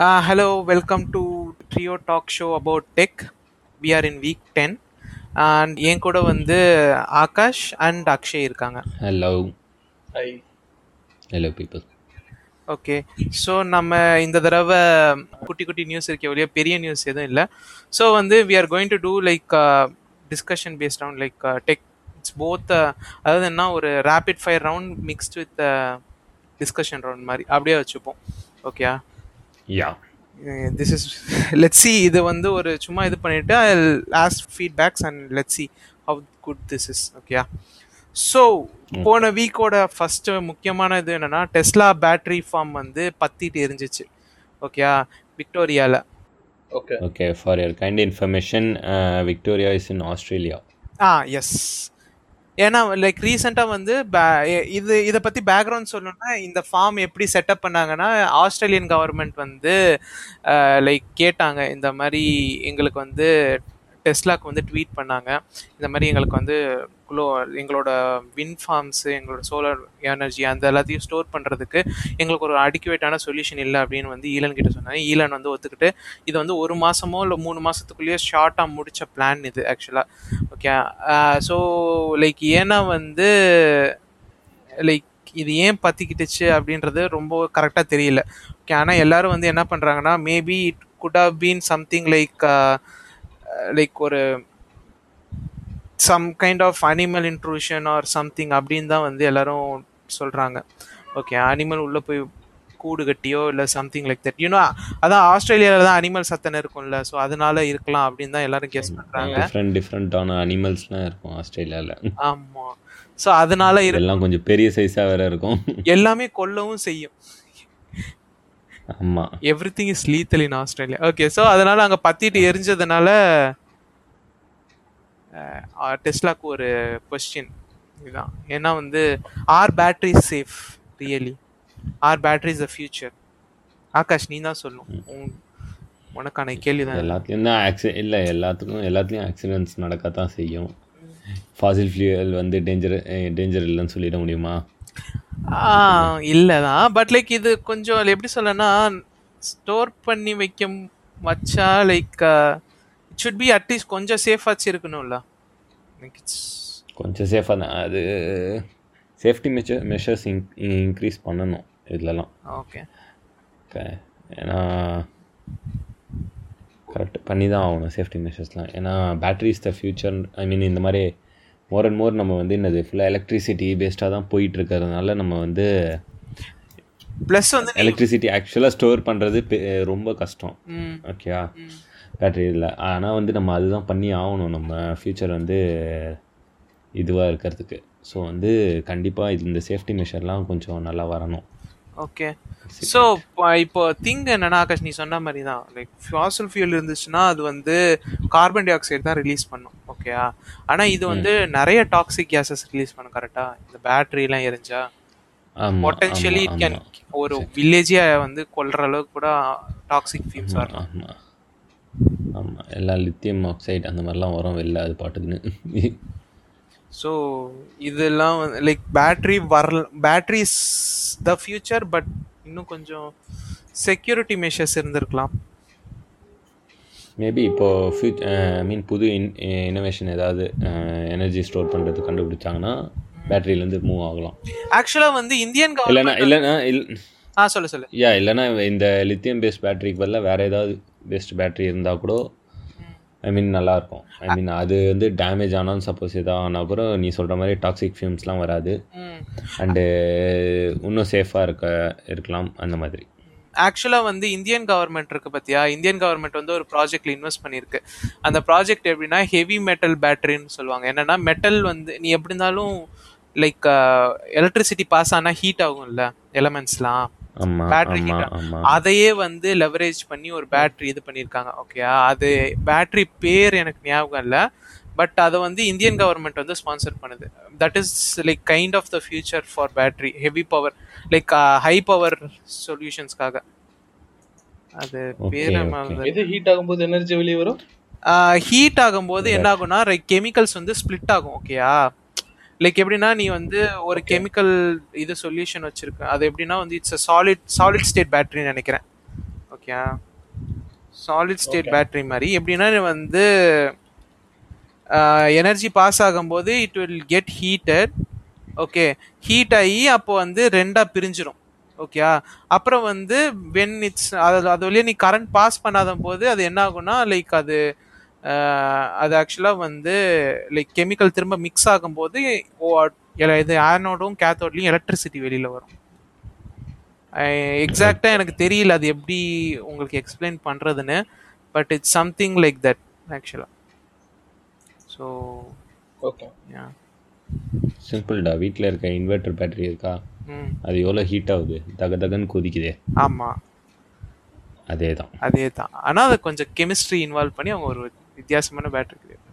Uh, hello, welcome to Trio Talk Show about tech. We are in week 10 and என் கூட வந்து Akash and Akshay இருக்காங்க. Hello hi hello people okay so நம்ம இந்த தடவை குட்டி குட்டி நியூஸ் இருக்க வழியா பெரிய நியூஸ் எதுவும் இல்லை. ஸோ வந்து we are going to do like discussion based on like tech it's both அதாவது என்ன ஒரு rapid fire round mixed with discussion round மாதிரி. அப்படியே வச்சுப்போம். ஓகேயா yeah this is let see இது வந்து ஒரு சும்மா இது பண்ணிட்டு last feedbacks and let see how good this is ஓகேயா ஸோ போன வீக்கோட ஃபர்ஸ்ட் முக்கியமான இது என்னன்னா டெஸ்லா பேட்டரி ஃபார்ம் வந்து பத்திட்டு எரிஞ்சிச்சு. ஓகேயா விக்டோரியால okay okay for your kind information Victoria is in Australia ah yes ஏன்னா லைக் ரீசெண்டாக வந்து இது இதை பற்றி பேக்ரவுண்ட் சொல்லணும்னா இந்த ஃபார்ம் எப்படி செட்டப் பண்ணாங்கன்னா ஆஸ்திரேலியன் கவர்மெண்ட் வந்து லைக் கேட்டாங்க. இந்த மாதிரி எங்களுக்கு வந்து டெஸ்லாக்கு வந்து ட்வீட் பண்ணாங்க. இந்த மாதிரி எங்களுக்கு வந்து குளோ எங்களோட வின் ஃபார்ம்ஸு எங்களோட சோலார் எனர்ஜி அந்த எல்லாத்தையும் ஸ்டோர் பண்ணுறதுக்கு எங்களுக்கு ஒரு அடிக்குவேட்டான சொல்யூஷன் இல்லை அப்படின்னு வந்து ஈலன் கிட்ட சொன்னாங்க. ஈலன் வந்து ஒத்துக்கிட்டு இது வந்து ஒரு மாதமோ இல்லை மூணு மாதத்துக்குள்ளேயோ ஷார்ட்டாக முடிச்ச பிளான் இது ஆக்சுவலாக ஓகே ஸோ லைக் ஏன்னா வந்து லைக் இது ஏன் பற்றிக்கிட்டுச்சு அப்படின்றது ரொம்ப கரெக்டாக தெரியல. ஓகே ஆனால் எல்லோரும் வந்து என்ன பண்ணுறாங்கன்னா maybe it could have been something like like ஒரு some kind of animal intrusion or something அப்படின்னு தான் வந்து எல்லோரும் சொல்கிறாங்க ஓகே அனிமல் உள்ளே போய் கூடு கட்டியோ இல்லை சம்திங் லைக் தட் யூனோ அதான் ஆஸ்திரேலியாவில் தான் அனிமல் சத்தனை இருக்கும்ல ஸோ அதனால இருக்கலாம் அப்படின்னு தான் எல்லாரும் கெஸ் பண்ணுறாங்க டிஃப்ரெண்ட் டிஃப்ரெண்ட்டான அனிமல்ஸ்லாம் இருக்கும் ஆஸ்திரேலியாவில் ஆமாம் ஸோ அதனால இதெல்லாம் கொஞ்சம் பெரிய சைஸாக வேற இருக்கும். எல்லாமே கொல்லவும் செய்யும். ஆமாம் everything is lethal in Australia okay so அதனால அங்கே பத்திட்டு எரிஞ்சதுனால டெஸ்லாக்கு ஒரு கொஸ்டின் இதுதான் ஏன்னா வந்து are battery safe really are battery is the future Akash நீ தான் சொல்லும் உன்- உனக்கான கேள்வி தான் எல்லாத்துலேயும் தான் ஆக்சி இல்லை எல்லாத்துக்கும் எல்லாத்துலேயும் ஆக்சிடென்ட்ஸ் நடக்கத்தான் செய்யும். ஃபாசில் ஃபியூயல் வந்து டேஞ்சர் டேஞ்சர் இல்லைன்னு சொல்லிட முடியுமா? இல்லை தான் பட் லைக் இது கொஞ்சம் எப்படி சொல்லனா ஸ்டோர் பண்ணி வைக்க வச்சா like it should be at least கொஞ்சம் சேஃபாச்சு இருக்கணும்ல. கொஞ்சம் சேஃபாக தான். அது safety measure measures in increase பண்ணணும். இதுலலாம். ஓகே. ஏன்னா கரெக்ட் பண்ணி தான் ஆகணும் சேஃப்டி மெஷர்ஸ்லாம் ஏன்னா battery is the future I mean இந்த மாதிரி மோர் அண்ட் மோர் நம்ம வந்து என்னது ஃபுல்லாக எலக்ட்ரிசிட்டி பேஸ்டாக தான் போயிட்டு இருக்கிறதுனால நம்ம வந்து ப்ளஸ் வந்து எலக்ட்ரிசிட்டி ஆக்சுவலாக ஸ்டோர் பண்ணுறது ரொம்ப கஷ்டம். ம், ஓகேயா பேட்டரி இல்லை. ஆனால் வந்து நம்ம அதுதான் பண்ணி ஆகணும். நம்ம ஃப்யூச்சர் வந்து இதுவாக இருக்கிறதுக்கு. ஸோ வந்து கண்டிப்பாக இது இந்த சேஃப்டி மெஷர்லாம் கொஞ்சம் நல்லா வரணும். ஓகே ஸோ இப்போ திங் என்னன்னா ஆகாஷ் நீ சொன்ன மாதிரி தான் லைக் ஃபாசல் ஃபியூல் இருந்துச்சுன்னா அது வந்து கார்பன் டை ஆக்சைடு தான் ரிலீஸ் பண்ணும். ஓகேயா ஆனால் இது வந்து நிறைய டாக்ஸிக் கேசஸ் ரிலீஸ் பண்ணும் கரெக்டா இந்த பேட்டரிலாம் எரிஞ்சா. பொட்டன்ஷியலி இட் கேன் ஒரு வில்லேஜே வந்து கொல்ற அளவுக்கு கூட டாக்ஸிக் ஃபியூம்ஸ் வரலாம் ஆமாம் எல்லாம் லித்தியம் ஆக்சைடு அந்த மாதிரிலாம் வரும் வெளில அது பாட்டுக்குன்னு. ஸோ இதெல்லாம் லைக் பேட்டரி வரல பேட்டரிஸ் த ஃபியூச்சர் பட் இன்னும் கொஞ்சம் செக்யூரிட்டி மெஷர்ஸ் இருந்திருக்கலாம். மேபி இப்போது ஃபியூச் ஐ மீன் புது இன் இனோவேஷன் ஏதாவது எனர்ஜி ஸ்டோர் பண்ணுறது கண்டுபிடிச்சாங்கன்னா பேட்டரியிலேருந்து மூவ் ஆகலாம். ஆக்சுவலாக வந்து இந்தியன் இல்லைன்னா கவர்மெண்ட் இல்லைன்னா இல் ஆ சொல்லு சொல்லு. யா இல்லைன்னா இந்த லித்தியம் பேஸ்ட் பேட்டரிக்கு பதிலாக வேறு ஏதாவது பேஸ்ட் பேட்டரி இருந்தால் கூட ஐ மீன் நல்லாயிருக்கும். ஐ மீன் அது வந்து டேமேஜ் ஆனாலும் சப்போஸ் ஆனால் கூட நீ சொல்கிற மாதிரி டாக்ஸிக் ஃபியூம்ஸ்லாம் வராது. அண்டு இன்னும் சேஃபாக இருக்க இருக்கலாம் அந்த மாதிரி. ஆக்சுவலாக வந்து இந்தியன் கவர்மெண்ட் இருக்கு பார்த்தியா இந்தியன் கவர்மெண்ட் வந்து ஒரு ப்ராஜெக்ட்ல இன்வெஸ்ட் பண்ணியிருக்கு. அந்த ப்ராஜெக்ட் எப்படின்னா ஹெவி மெட்டல் பேட்டரின்னு சொல்லுவாங்க. என்னன்னா மெட்டல் வந்து நீ எப்படி இருந்தாலும் லைக் எலக்ட்ரிசிட்டி பாஸ் ஆனால் ஹீட் ஆகும்ல எலமெண்ட்ஸ்லாம் பேட்டரி ஆமாம் ஹீட் ஆமாம் அதையே வந்து லெவரேஜ் பண்ணி ஒரு பேட்டரி இது பண்ணியிருக்காங்க ஓகேயா அது பேட்டரி பேர் எனக்கு ஞாபகம் இல்லை. பட் அதை வந்து இந்தியன் கவர்மெண்ட் வந்து ஸ்பான்சர் பண்ணுது. That is like kind of the future for battery heavy power like high power சொல்யூஷன்ஸ்க்காக அது Okay, பேர். எது ஹீட் ஆகும்போது எனர்ஜி வெளியே வரும்? ஹீட் ஆகும்போது என்ன ஆகும்னா லைக் கெமிக்கல்ஸ் வந்து ஸ்ப்ளிட் ஆகும் ஓகேயா லைக் எப்படின்னா நீ வந்து ஒரு கெமிக்கல் இது சொல்யூஷன் வச்சிருக்க அது எப்படின்னா வந்து இட்ஸ் சாலிட் சாலிட் ஸ்டேட் பேட்டரின்னு நினைக்கிறேன். Okay solid state. பேட்டரி மாதிரி. எப்படின்னா வந்து எனர்ஜி பாஸ் ஆகும்போது it will get heated okay heat ஆகி அப்போ வந்து ரெண்டா பிரிஞ்சிரும். ஓகே அப்புறம் வந்து வென் இட்ஸ் அது அது வழியா நீ கரண்ட் பாஸ் பண்ணாத போது அது என்ன ஆகும்னா லைக் அது அது ஆக்சுவலாக வந்து லைக் கெமிக்கல் திரும்ப மிக்ஸ் ஆகும்போது ஓ, இது ஆனோடும் கேத்தோட்லையும் எலக்ட்ரிசிட்டி வெளியில் வரும். எக்ஸாக்டாக எனக்கு தெரியல அது எப்படி உங்களுக்கு எக்ஸ்பிளைன் பண்ணுறதுன்னு but it's something like that ஆக்சுவலாக ஸோ ஓகே யா சிம்பிள்டா வீட்டில் இருக்க இன்வெர்டர் பேட்டரி இருக்கா? ம். அது எவ்வளோ ஹீட் ஆகுது? தக தகன்னு கொதிக்குதே. ஆமாம் அதே தான் அதே தான் ஆனால் அதை கொஞ்சம் கெமிஸ்ட்ரி இன்வால்வ் பண்ணி அவங்க ஒரு ವಿದ್ಯಾಸಮಾನ ಬ್ಯಾಟ್ರಿ ಕ್ರಿಯೇಟ್